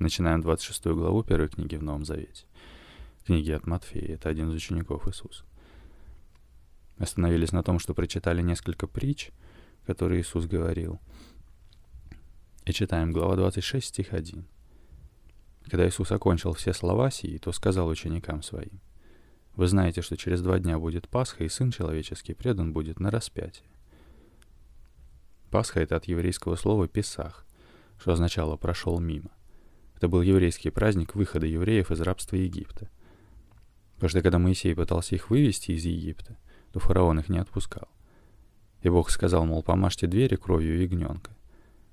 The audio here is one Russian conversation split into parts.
Начинаем 26 главу первой книги в Новом Завете. Книги от Матфея. Это один из учеников Иисуса. Остановились на том, что прочитали несколько притч, которые Иисус говорил. И читаем глава 26, стих 1. Когда Иисус окончил все слова сии, то сказал ученикам своим, «Вы знаете, что через два дня будет Пасха, и Сын Человеческий предан будет на распятие. Пасха — это от еврейского слова «песах», что означало «прошел мимо». Это был еврейский праздник выхода евреев из рабства Египта. Потому что когда Моисей пытался их вывести из Египта, то фараон их не отпускал. И Бог сказал, мол, помажьте двери кровью ягненка.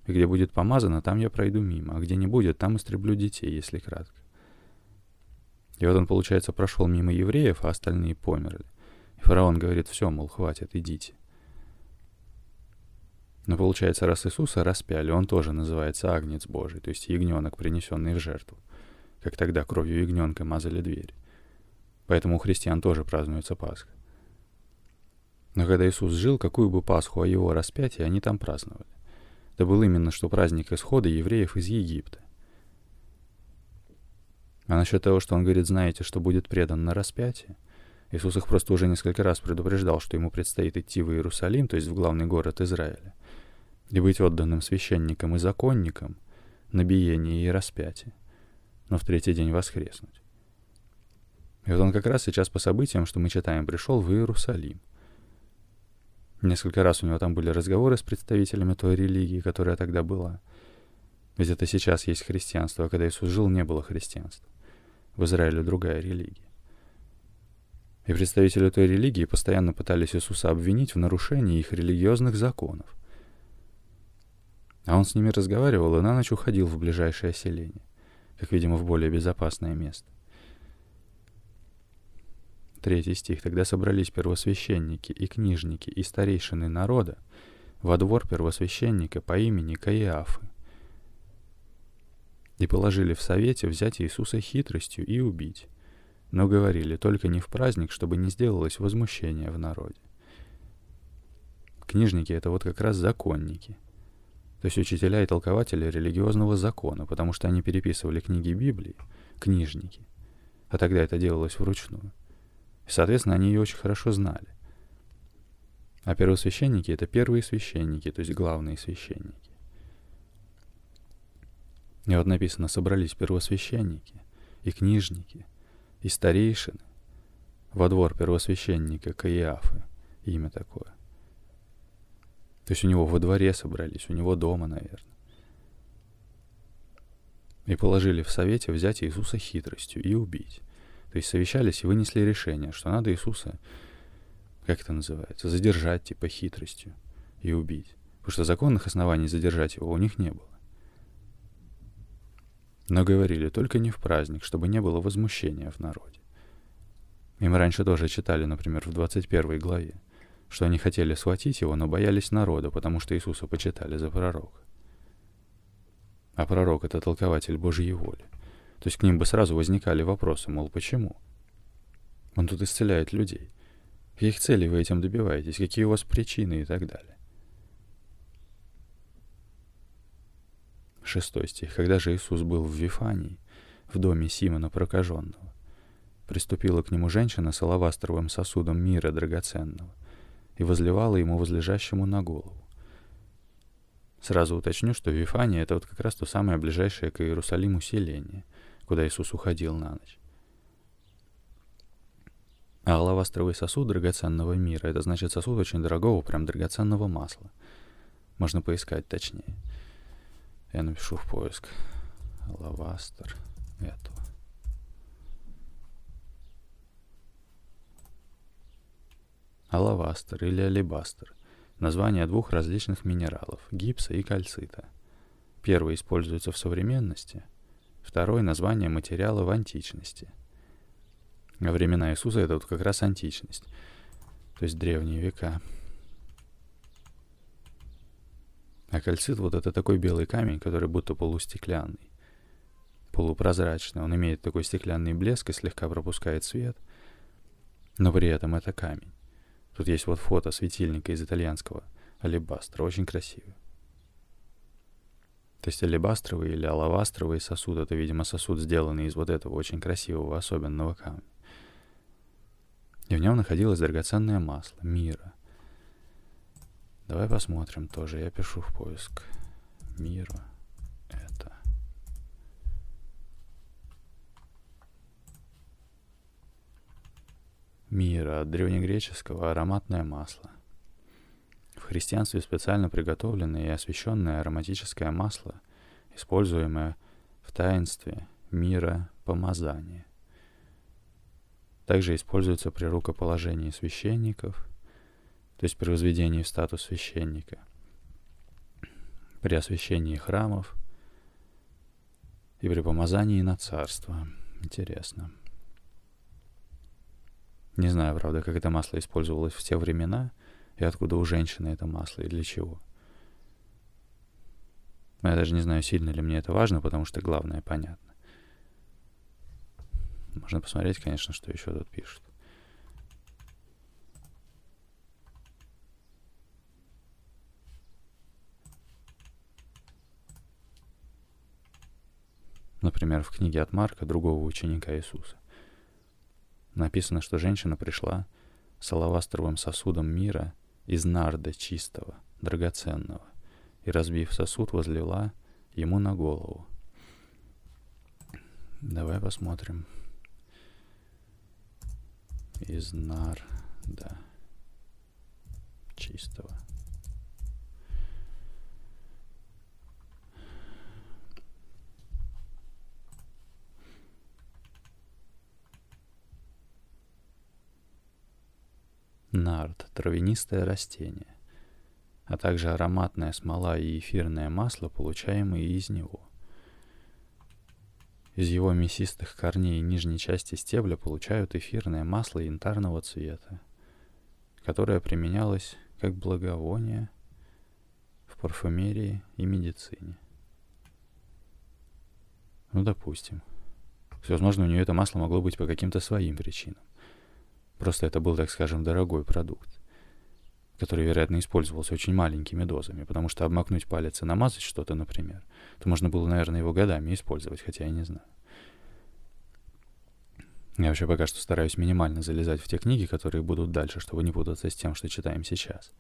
И где будет помазано, там я пройду мимо, а где не будет, там истреблю детей, если кратко. И вот он, получается, прошел мимо евреев, а остальные померли. И фараон говорит, все, мол, хватит, идите. Но получается, раз Иисуса распяли, он тоже называется Агнец Божий, то есть ягненок, принесенный в жертву, как тогда кровью ягненка мазали дверь. Поэтому у христиан тоже празднуется Пасха. Но когда Иисус жил, какую бы Пасху о его распятии они там праздновали? Это был именно что праздник исхода евреев из Египта. А насчет того, что он говорит, знаете, что будет предан на распятие, Иисус их просто уже несколько раз предупреждал, что ему предстоит идти в Иерусалим, то есть в главный город Израиля и быть отданным священником и законником на биение и распятие, но в третий день воскреснуть. И вот он как раз сейчас по событиям, что мы читаем, пришел в Иерусалим. Несколько раз у него там были разговоры с представителями той религии, которая тогда была. Ведь это сейчас есть христианство, а когда Иисус жил, не было христианства. В Израиле другая религия. И представители той религии постоянно пытались Иисуса обвинить в нарушении их религиозных законов. А он с ними разговаривал и на ночь уходил в ближайшее селение, как, видимо, в более безопасное место. Третий стих. «Тогда собрались первосвященники и книжники и старейшины народа во двор первосвященника по имени Каиафы и положили в совете взять Иисуса хитростью и убить, но говорили только не в праздник, чтобы не сделалось возмущение в народе. Книжники — это вот как раз законники — то есть учителя и толкователи религиозного закона, потому что они переписывали книги Библии, книжники. А тогда это делалось вручную. Соответственно, они ее очень хорошо знали. А первосвященники — это первые священники, то есть главные священники. И вот написано, собрались первосвященники и книжники, и старейшины во двор первосвященника Каиафы, имя такое. То есть у него во дворе собрались, у него дома, наверное. И положили в совете взять Иисуса хитростью и убить. То есть совещались и вынесли решение, что надо Иисуса, как это называется, задержать типа хитростью и убить. Потому что законных оснований задержать его у них не было. Но говорили только не в праздник, чтобы не было возмущения в народе. И мы раньше тоже читали, например, в 21 главе что они хотели схватить его, но боялись народа, потому что Иисуса почитали за пророка. А пророк — это толкователь Божьей воли. То есть к ним бы сразу возникали вопросы, мол, почему? Он тут исцеляет людей. Каких целей вы этим добиваетесь? Какие у вас причины и так далее? Шестой стих. Когда же Иисус был в Вифании, в доме Симона Прокаженного, приступила к нему женщина с алавастровым сосудом мира драгоценного — и возливала ему возлежащему на голову. Сразу уточню, что Вифания — это вот как раз то самое ближайшее к Иерусалиму селение, куда Иисус уходил на ночь. А алавастровый сосуд драгоценного мира — это значит сосуд очень дорогого, прям драгоценного масла. Можно поискать точнее. Я напишу в поиск. Алавастр этого. Алавастер или алебастер – название двух различных минералов – гипса и кальцита. Первый используется в современности, второй – название материала в античности. Во времена Иисуса это вот как раз античность, то есть древние века. А кальцит вот это такой белый камень, который будто полустеклянный, полупрозрачный. Он имеет такой стеклянный блеск и слегка пропускает свет, но при этом это камень. Тут есть вот фото светильника из итальянского алебастра, очень красивый. То есть алебастровый или алавастровый сосуд — это, видимо, сосуд, сделанный из вот этого очень красивого особенного камня. И в нем находилось драгоценное масло мира. Давай посмотрим тоже. Я пишу в поиск. Мира. Это. Мира от древнегреческого ароматное масло. В христианстве специально приготовленное и освященное ароматическое масло, используемое в таинстве мира помазания. Также используется при рукоположении священников, то есть при возведении в статус священника, при освящении храмов и при помазании на царство. Интересно. Не знаю, правда, как это масло использовалось в те времена, и откуда у женщины это масло, и для чего. Я даже не знаю, сильно ли мне это важно, потому что главное понятно. Можно посмотреть, конечно, что еще тут пишут. Например, в книге от Марка, другого ученика Иисуса. Написано, что женщина пришла с алавастровым сосудом мира из нарда чистого, драгоценного, и, разбив сосуд, возлила ему на голову. Давай посмотрим из нарда чистого. Нард – травянистое растение, а также ароматная смола и эфирное масло, получаемые из него – из его мясистых корней и нижней части стебля получают эфирное масло янтарного цвета, которое применялось как благовоние в парфюмерии и медицине. Ну, допустим. Возможно, у нее это масло могло быть по каким-то своим причинам. Просто это был, так скажем, дорогой продукт, который, вероятно, использовался очень маленькими дозами, потому что обмакнуть палец и намазать что-то, например, то можно было, наверное, его годами использовать, хотя я не знаю. Я вообще пока что стараюсь минимально залезать в те книги, которые будут дальше, чтобы не путаться с тем, что читаем сейчас.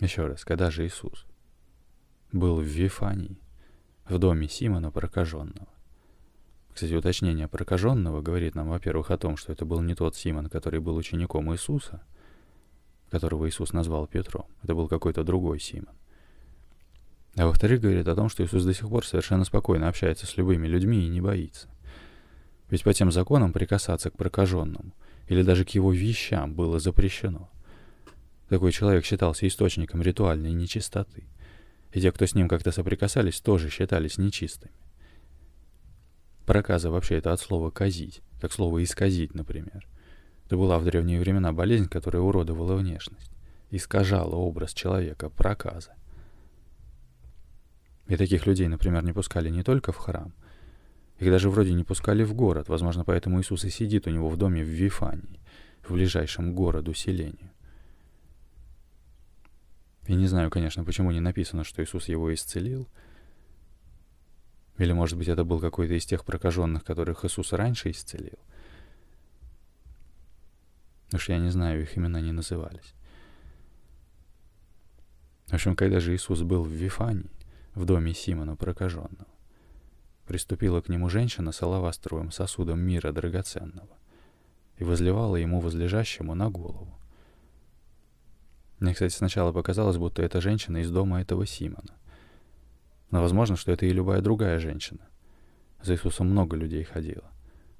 Еще раз, когда же Иисус был в Вифании, в доме Симона прокаженного? Кстати, уточнение прокаженного говорит нам, во-первых, о том, что это был не тот Симон, который был учеником Иисуса, которого Иисус назвал Петром. Это был какой-то другой Симон. А во-вторых, говорит о том, что Иисус до сих пор совершенно спокойно общается с любыми людьми и не боится. Ведь по тем законам прикасаться к прокаженному или даже к его вещам было запрещено. Такой человек считался источником ритуальной нечистоты. И те, кто с ним как-то соприкасались, тоже считались нечистыми. Проказа вообще это от слова «казить», как слово «исказить», например. Это была в древние времена болезнь, которая уродовала внешность, искажала образ человека, проказа. И таких людей, например, не пускали не только в храм, их даже вроде не пускали в город, возможно, поэтому Иисус и сидит у него в доме в Вифании, в ближайшем городу селению. И не знаю, конечно, почему не написано, что Иисус его исцелил. Или, может быть, это был какой-то из тех прокаженных, которых Иисус раньше исцелил. Уж я не знаю, их имена не назывались. В общем, когда же Иисус был в Вифании, в доме Симона прокаженного, Приступила к нему женщина с алавастровым сосудом мира драгоценного и возливала ему возлежащему на голову. Мне, кстати, сначала показалось, будто это женщина из дома этого Симона. Но возможно, что это и любая другая женщина. За Иисусом много людей ходило.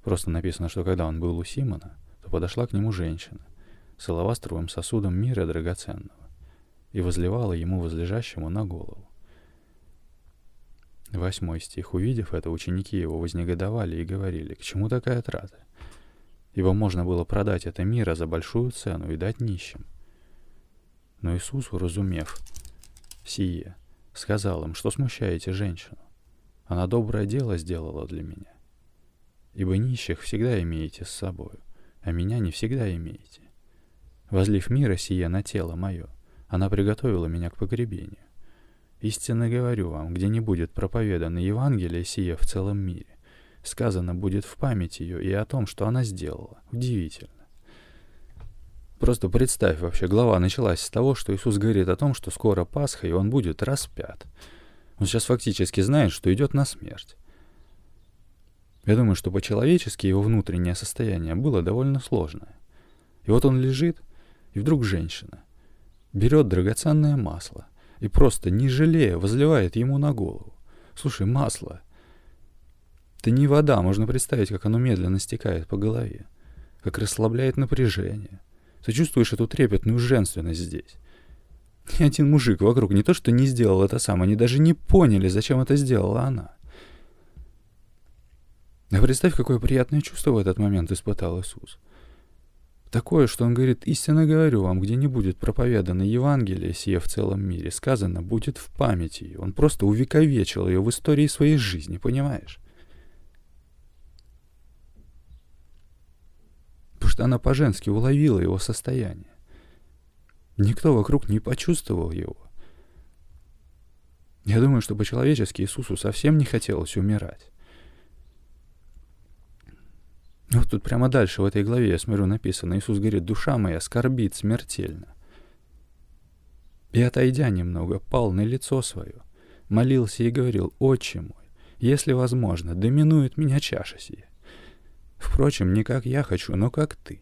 Просто написано, что когда он был у Симона, то подошла к нему женщина с алавастровым сосудом мира драгоценного и возливала ему возлежащему на голову. Восьмой стих. Увидев это, ученики его вознегодовали и говорили, к чему такая трата? Ибо можно было продать это мира за большую цену и дать нищим. Но Иисус, уразумев сие, сказал им, что смущаете женщину. Она доброе дело сделала для меня. Ибо нищих всегда имеете с собою, а меня не всегда имеете. Возлив мира сие на тело мое, она приготовила меня к погребению. истинно говорю вам, где не будет проповедано Евангелие сие в целом мире, сказано будет в память ее и о том, что она сделала. Удивительно. Просто представь вообще, глава началась с того, что Иисус говорит о том, что скоро Пасха, и Он будет распят. Он сейчас фактически знает, что идет на смерть. Я думаю, что по-человечески его внутреннее состояние было довольно сложное. И вот он лежит, и вдруг женщина берет драгоценное масло и просто, не жалея, возливает ему на голову. Слушай, масло. Это не вода, можно представить, как оно медленно стекает по голове, как расслабляет напряжение. Ты чувствуешь эту трепетную женственность здесь. Ни один мужик вокруг не то что не сделал это сам, они даже не поняли, зачем это сделала она. А представь, какое приятное чувство в этот момент испытал Иисус. Такое, что он говорит, истинно говорю вам, где не будет проповедано Евангелие сие в целом мире, сказано, будет в памяти. Он просто увековечил ее в истории своей жизни, понимаешь? Что она по-женски уловила его состояние. Никто вокруг не почувствовал его. Я думаю, что по-человечески Иисусу совсем не хотелось умирать. Вот тут прямо дальше в этой главе, я смотрю, написано, Иисус говорит, душа моя скорбит смертельно. И, отойдя немного, пал на лицо свое, молился и говорил, «Отче мой, если возможно, доминует меня чаша сия. Впрочем, не как я хочу, но как ты».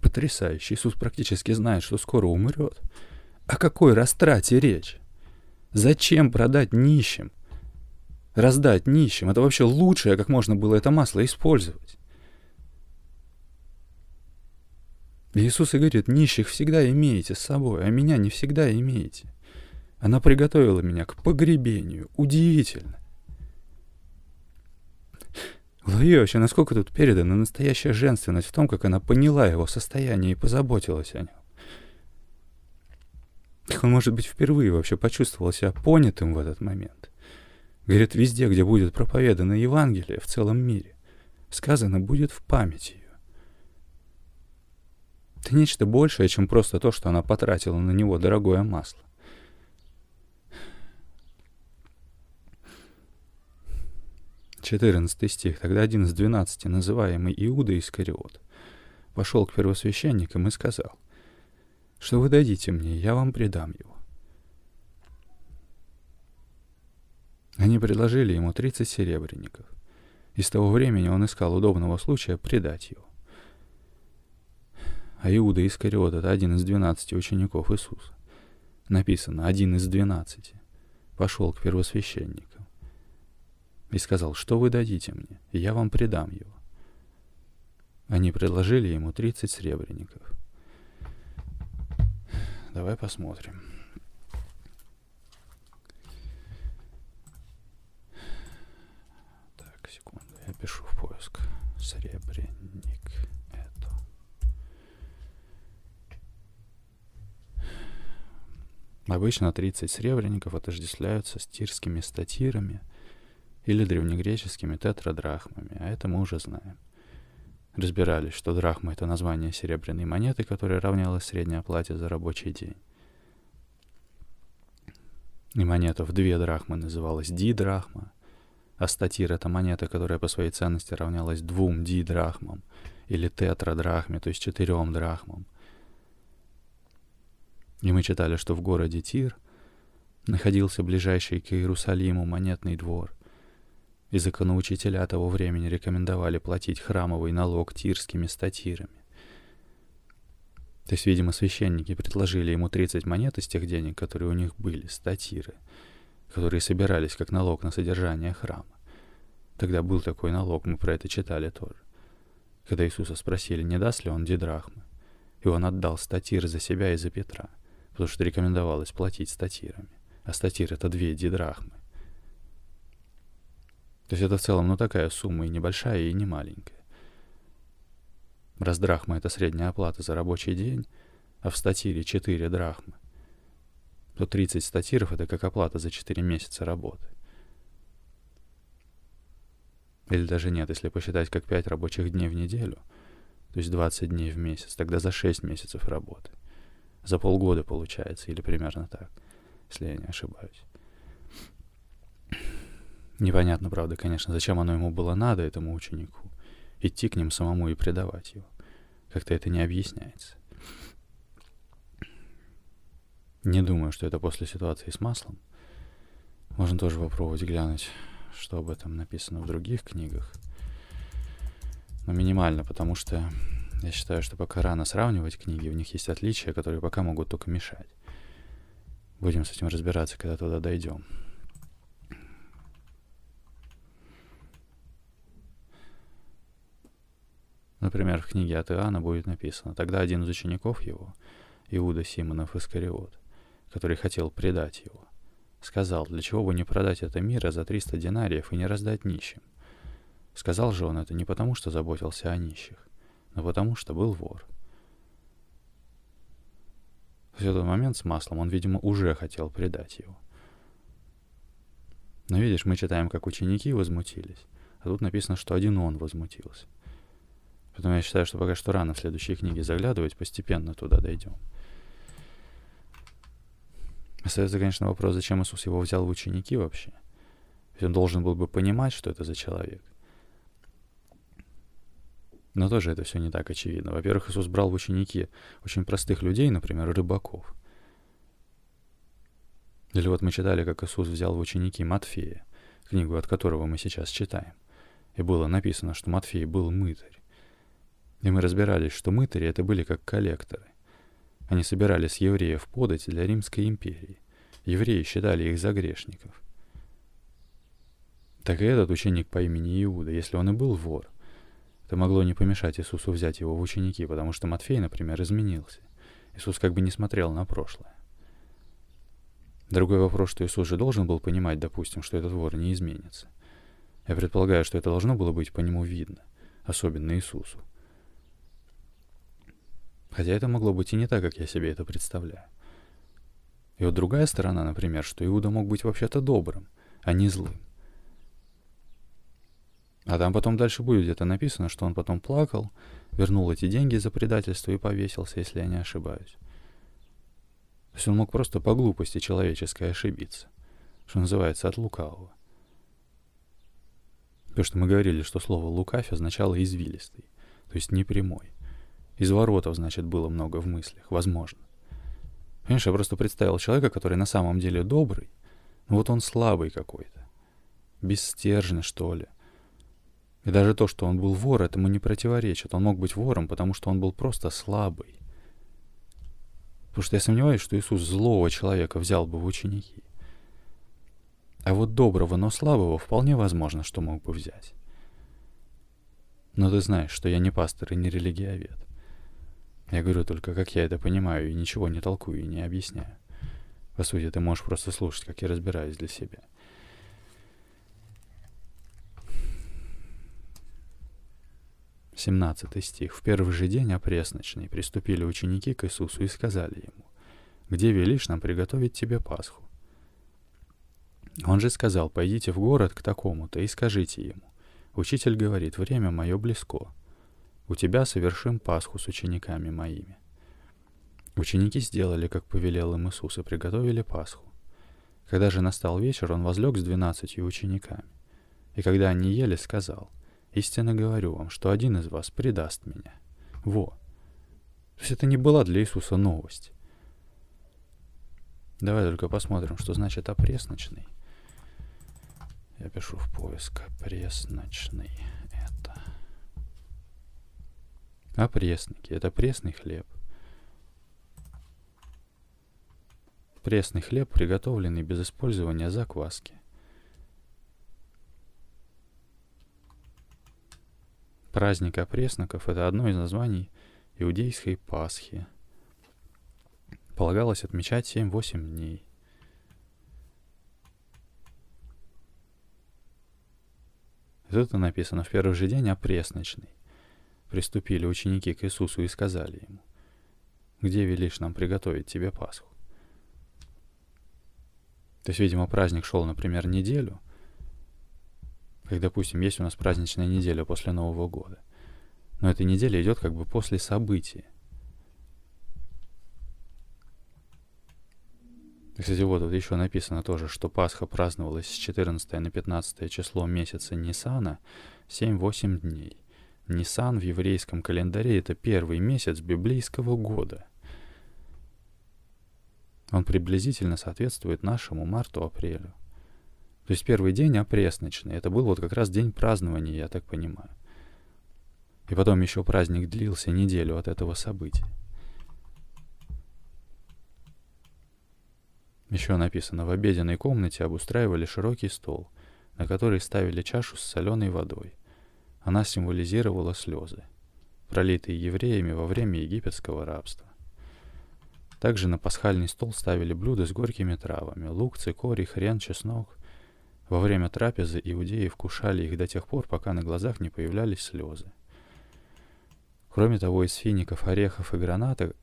Потрясающе. Иисус практически знает, что скоро умрет. О какой растрате речь? Зачем продать нищим? раздать нищим. Это вообще лучшее, как можно было это масло использовать. Иисус и говорит, нищих всегда имеете с собой, а меня не всегда имеете. Она приготовила меня к погребению. Удивительно. Вообще, насколько тут передана настоящая женственность в том, как она поняла его состояние и позаботилась о нем. Он, может быть, впервые вообще почувствовал себя понятым в этот момент. Говорит, везде, где будет проповедано Евангелие в целом мире, сказано будет в память ее. Это нечто большее, чем просто то, что она потратила на него дорогое масло. Четырнадцатый стих. Тогда один из двенадцати, называемый Иуда Искариот, пошел к первосвященникам и сказал, что вы дадите мне, я вам предам его. Они предложили ему 30 серебряников. И с того времени он искал удобного случая предать его. А Иуда Искариот — это один из двенадцати учеников Иисуса. Написано «один из двенадцати». Пошел к первосвященникам и сказал, что вы дадите мне, я вам предам его. Они предложили ему 30 серебряников. Давай посмотрим. Я пишу в поиск. Сребреник. Это. Обычно 30 сребреников отождествляются с тирскими статирами или древнегреческими тетрадрахмами, а это мы уже знаем. Разбирались, что драхма — это название серебряной монеты, которая равнялась средней оплате за рабочий день. И монета в две драхмы называлась дидрахма, а статир — это монета, которая по своей ценности равнялась двум ди-драхмам или тетрадрахме, то есть четырем драхмам. И мы читали, что в городе Тир находился ближайший к Иерусалиму монетный двор, и законоучителя того времени рекомендовали платить храмовый налог тирскими статирами. То есть, видимо, священники предложили ему 30 монет из тех денег, которые у них были, статиры — которые собирались как налог на содержание храма. Тогда был такой налог, мы про это читали тоже. Когда Иисуса спросили, не даст ли он дидрахмы, и он отдал статир за себя и за Петра, потому что рекомендовалось платить статирами. А статир — это две дидрахмы. То есть это в целом, ну, такая сумма и небольшая, и не маленькая. Раз драхма — это средняя оплата за рабочий день, а в статире 4 драхмы, то 30 статиров — это как оплата за 4 месяца работы. Или даже нет, если посчитать как 5 рабочих дней в неделю, то есть 20 дней в месяц, тогда за 6 месяцев работы. За полгода получается, или примерно так, если я не ошибаюсь. Непонятно, правда, конечно, зачем оно ему было надо, этому ученику. Идти к ним самому и предавать его. Как-то это не объясняется. Не думаю, что это после ситуации с маслом. Можно тоже попробовать глянуть, что об этом написано в других книгах. Но минимально, потому что я считаю, что пока рано сравнивать книги, у них есть отличия, которые пока могут только мешать. Будем с этим разбираться, когда туда дойдем. Например, в книге от Иоанна будет написано, тогда один из учеников его, Иуда Симонов Искариот, который хотел предать его, сказал, для чего бы не продать это мира за 300 динариев и не раздать нищим. Сказал же он это не потому, что заботился о нищих, но потому, что был вор. В этот момент с маслом он, видимо, уже хотел предать его. Но видишь, мы читаем, как ученики возмутились, а тут написано, что один он возмутился. Поэтому я считаю, что пока что рано в следующие книги заглядывать, постепенно туда дойдем. Остается, конечно, вопрос, зачем Иисус его взял в ученики вообще. Ведь он должен был бы понимать, что это за человек. Но тоже это все не так очевидно. Во-первых, Иисус брал в ученики очень простых людей, например, рыбаков. Или вот мы читали, как Иисус взял в ученики Матфея, книгу, от которого мы сейчас читаем. И было написано, что Матфей был мытарь. И мы разбирались, что мытари это были как коллекторы. Они собирали с евреев подать для Римской империи. Евреи считали их за грешников. Так и этот ученик по имени Иуда, если он и был вор, это могло не помешать Иисусу взять его в ученики, потому что Матфей, например, изменился. Иисус как бы не смотрел на прошлое. Другой вопрос, что Иисус же должен был понимать, допустим, что этот вор не изменится. Я предполагаю, что это должно было быть по нему видно, особенно Иисусу. Хотя это могло быть и не так, как я себе это представляю. И вот другая сторона, например, что Иуда мог быть вообще-то добрым, а не злым. А там потом дальше будет где-то написано, что он потом плакал, вернул эти деньги за предательство и повесился, если я не ошибаюсь. То есть он мог просто по глупости человеческой ошибиться, что называется, от лукавого. Потому что мы говорили, что слово «лукавь» означало «извилистый», то есть непрямой. Изворотов, значит, было много в мыслях, возможно. Понимаешь, я просто представил человека, который на самом деле добрый, но вот он слабый какой-то. Бесстержный, что ли. И даже то, что он был вор, этому не противоречит. Он мог быть вором, потому что он был просто слабый. Потому что я сомневаюсь, что Иисус злого человека взял бы в ученики. А вот доброго, но слабого вполне возможно, что мог бы взять. Но ты знаешь, что я не пастор и не религиовед. Я говорю только, как я это понимаю, и ничего не толкую и не объясняю. По сути, ты можешь просто слушать, как я разбираюсь для себя. Семнадцатый стих. «В первый же день опресночный приступили ученики к Иисусу и сказали ему, «Где велишь нам приготовить тебе Пасху?» Он же сказал, «Пойдите в город к такому-то и скажите ему, Учитель говорит, время мое близко, у тебя совершим Пасху с учениками моими». Ученики сделали, как повелел им Иисус, и приготовили Пасху. Когда же настал вечер, он возлег с двенадцатью учениками. И когда они ели, сказал, «Истинно говорю вам, что один из вас предаст меня». Во! То есть это не была для Иисуса новость. Давай только посмотрим, что значит опресночный. Я пишу в поиск опресночный. А это пресный хлеб. Пресный хлеб, приготовленный без использования закваски. Праздник опресноков — это одно из названий иудейской Пасхи. Полагалось отмечать 7-8 дней. Это написано в первый же день опресночный приступили ученики к Иисусу и сказали ему, «Где велишь нам приготовить тебе Пасху?» То есть, видимо, праздник шел, например, неделю, как, допустим, есть у нас праздничная неделя после Нового года. Но эта неделя идет как бы после события. Кстати, вот тут еще написано тоже, что Пасха праздновалась с 14 на 15 число месяца Нисана 7-8 дней. Нисан в еврейском календаре — это первый месяц библейского года. Он приблизительно соответствует нашему марту-апрелю. То есть первый день опресночный. Это был вот как раз день празднования, я так понимаю. И потом еще праздник длился неделю от этого события. Еще написано, в обеденной комнате обустраивали широкий стол, на который ставили чашу с соленой водой. Она символизировала слезы, пролитые евреями во время египетского рабства. Также на пасхальный стол ставили блюда с горькими травами, лук, цикорий, хрен, чеснок. Во время трапезы иудеи вкушали их до тех пор, пока на глазах не появлялись слезы. Кроме того, из фиников, орехов и граната,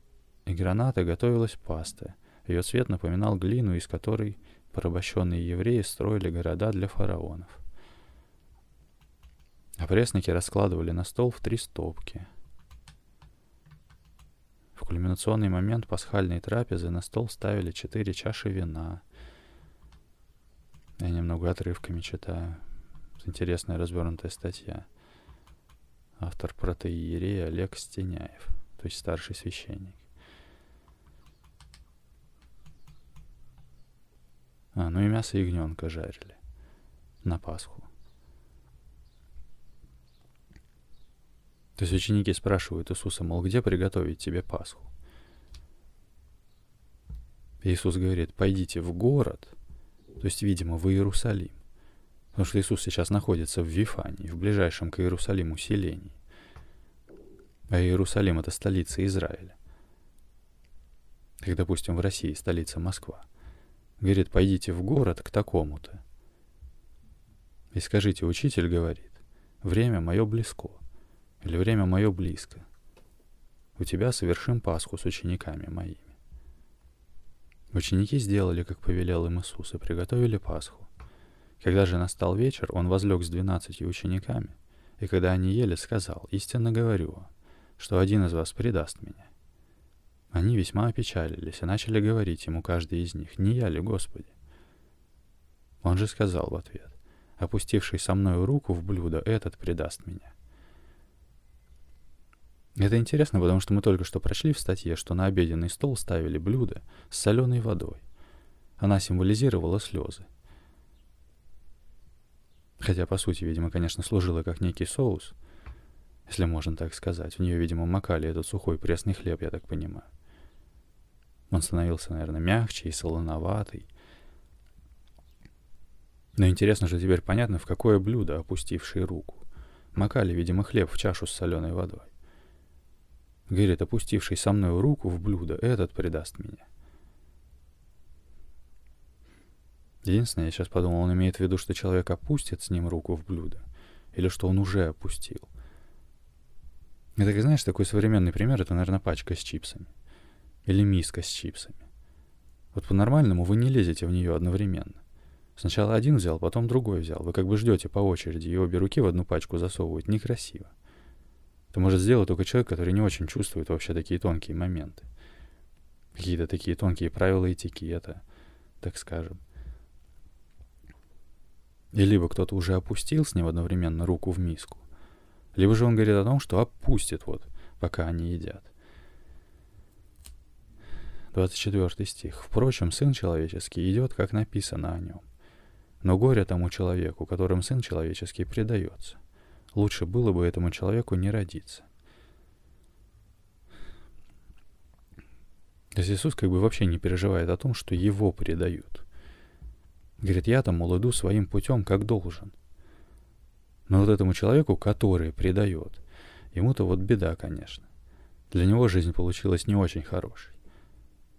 и граната готовилась паста — ее цвет напоминал глину, из которой порабощенные евреи строили города для фараонов. А пресники раскладывали на стол в три стопки. В кульминационный момент пасхальной трапезы на стол ставили четыре чаши вина. Я немного отрывками читаю. Интересная развернутая статья. Автор протеерей Олег Стеняев, то есть старший священник. А, ну и мясо ягненка жарили на Пасху. То есть ученики спрашивают Иисуса, мол, где приготовить тебе Пасху? Иисус говорит, пойдите в город, то есть, видимо, в Иерусалим. Потому что Иисус сейчас находится в Вифании, в ближайшем к Иерусалиму селении. А Иерусалим — это столица Израиля. Как, допустим, в России столица Москва. Говорит, пойдите в город к такому-то. И скажите, учитель говорит, время мое близко, или время мое близко. У тебя совершим Пасху с учениками моими. Ученики сделали, как повелел им Иисус, и приготовили Пасху. Когда же настал вечер, он возлег с двенадцатью учениками, и когда они ели, сказал, «Истинно говорю, что один из вас предаст меня». Они весьма опечалились и начали говорить ему каждый из них, «Не я ли, Господи?» Он же сказал в ответ, «Опустивший со мною руку в блюдо, этот предаст меня». Это интересно, потому что мы только что прочли в статье, что на обеденный стол ставили блюдо с соленой водой. Она символизировала слезы. Хотя, по сути, видимо, конечно, служила как некий соус, если можно так сказать. В нее, видимо, макали этот сухой пресный хлеб, я так понимаю. Он становился, наверное, мягче и солоноватый. Но интересно же теперь понятно, в какое блюдо опустивший руку. Макали, видимо, хлеб в чашу с соленой водой. Говорит, опустивший со мной руку в блюдо, этот предаст меня. Единственное, я сейчас подумал, он имеет в виду, что человек опустит с ним руку в блюдо, или что он уже опустил. Это, знаешь, такой современный пример, это, наверное, пачка с чипсами. Или миска с чипсами. Вот по-нормальному вы не лезете в нее одновременно. Сначала один взял, потом другой взял. Вы как бы ждете по очереди, и обе руки в одну пачку засовывают. Некрасиво. Это может сделать только человек, который не очень чувствует вообще такие тонкие моменты. Какие-то такие тонкие правила этикета, так скажем. И либо кто-то уже опустил с ним одновременно руку в миску, либо же он говорит о том, что опустит вот, пока они едят. 24 стих. «Впрочем, Сын Человеческий идет, как написано о нем. Но горе тому человеку, которым Сын Человеческий предается. Лучше было бы этому человеку не родиться». То есть Иисус как бы вообще не переживает о том, что его предают. Говорит, я-то, мол, иду своим путем, как должен. Но вот этому человеку, который предает, ему-то вот беда, конечно. Для него жизнь получилась не очень хорошей.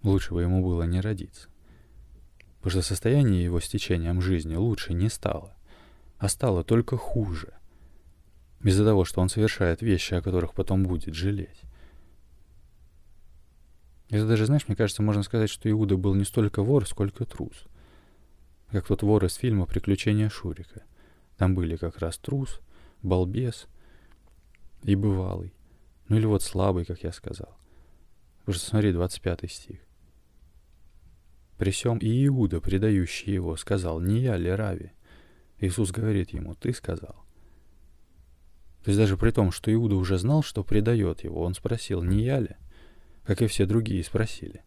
Лучше бы ему было не родиться. Потому что состояние его с течением жизни лучше не стало, а стало только хуже. Из-за того, что он совершает вещи, о которых потом будет жалеть. Это даже, знаешь, мне кажется, можно сказать, что Иуда был не столько вор, сколько трус. Как тот вор из фильма «Приключения Шурика». Там были как раз трус, балбес и бывалый. Ну или вот слабый, как я сказал. Потому что смотри, 25 стих. При всем и Иуда, предающий его, сказал, «Не я ли Рави?» Иисус говорит ему, «Ты сказал». То есть даже при том, что Иуда уже знал, что предает его, он спросил, «Не я ли?» Как и все другие спросили.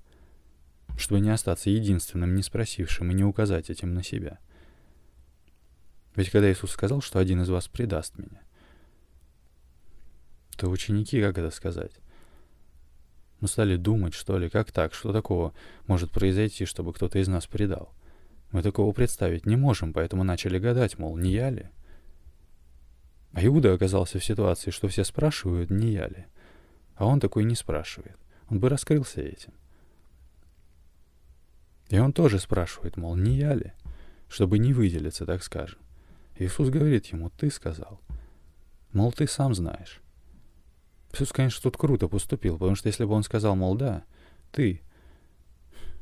Чтобы не остаться единственным, не спросившим и не указать этим на себя. Ведь когда Иисус сказал, что один из вас предаст меня, то ученики, как это сказать? Мы стали думать, что ли, как так, что такого может произойти, чтобы кто-то из нас предал. Мы такого представить не можем, поэтому начали гадать, мол, не я ли? А Иуда оказался в ситуации, что все спрашивают, не я ли. А он такой не спрашивает. Он бы раскрылся этим. И он тоже спрашивает, мол, не я ли? Чтобы не выделиться, так скажем. Иисус говорит ему, ты сказал. Мол, ты сам знаешь. Иисус, конечно, тут круто поступил, потому что если бы он сказал, мол, да, ты,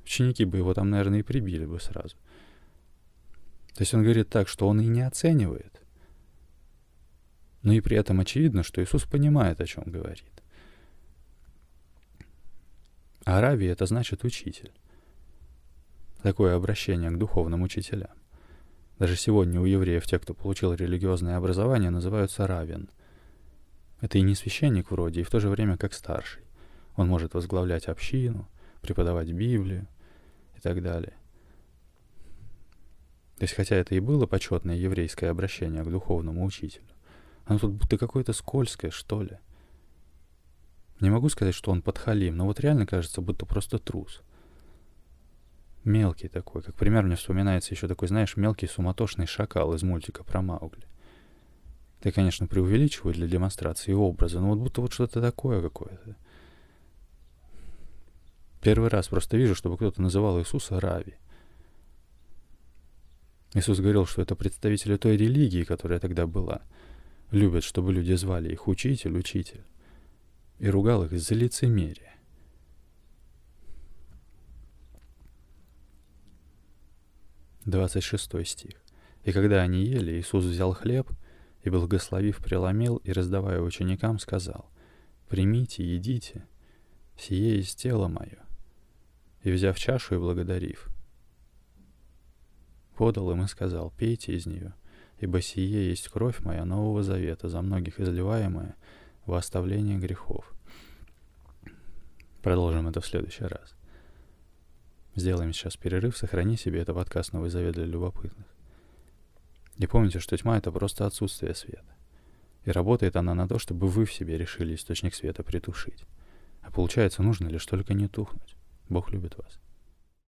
ученики бы его там, наверное, и прибили бы сразу. То есть он говорит так, что он и не оценивает. Но и при этом очевидно, что Иисус понимает, о чем говорит. Аравия — это значит учитель. Такое обращение к духовным учителям. Даже сегодня у евреев те, кто получил религиозное образование, называются равен — это и не священник вроде, и в то же время как старший. Он может возглавлять общину, преподавать Библию и так далее. То есть, хотя это и было почетное еврейское обращение к духовному учителю, оно тут будто какое-то скользкое, что ли. Не могу сказать, что он подхалим, но вот реально кажется, будто просто трус. Мелкий такой, как пример мне вспоминается еще такой, знаешь, мелкий суматошный шакал из мультика про Маугли. Ты, конечно, преувеличиваю для демонстрации образа, но вот будто вот что-то такое какое-то. Первый раз просто вижу, чтобы кто-то называл Иисуса Рави. Иисус говорил, что это представители той религии, которая тогда была. Любят, чтобы люди звали их учитель, учитель. И ругал их за лицемерие. Двадцать шестой стих. И когда они ели, Иисус взял хлеб — и, благословив, преломил и, раздавая ученикам, сказал, «Примите, едите, сие есть тело мое». И, взяв чашу и благодарив, подал им и сказал, «Пейте из нее, ибо сие есть кровь моя Нового Завета, за многих изливаемая во оставление грехов». Продолжим это в следующий раз. Сделаем сейчас перерыв, сохрани себе это подкаст «Новый Завет» для любопытных. И помните, что тьма — это просто отсутствие света. И работает она на то, чтобы вы в себе решили источник света притушить. А получается, нужно лишь только не тухнуть. Бог любит вас.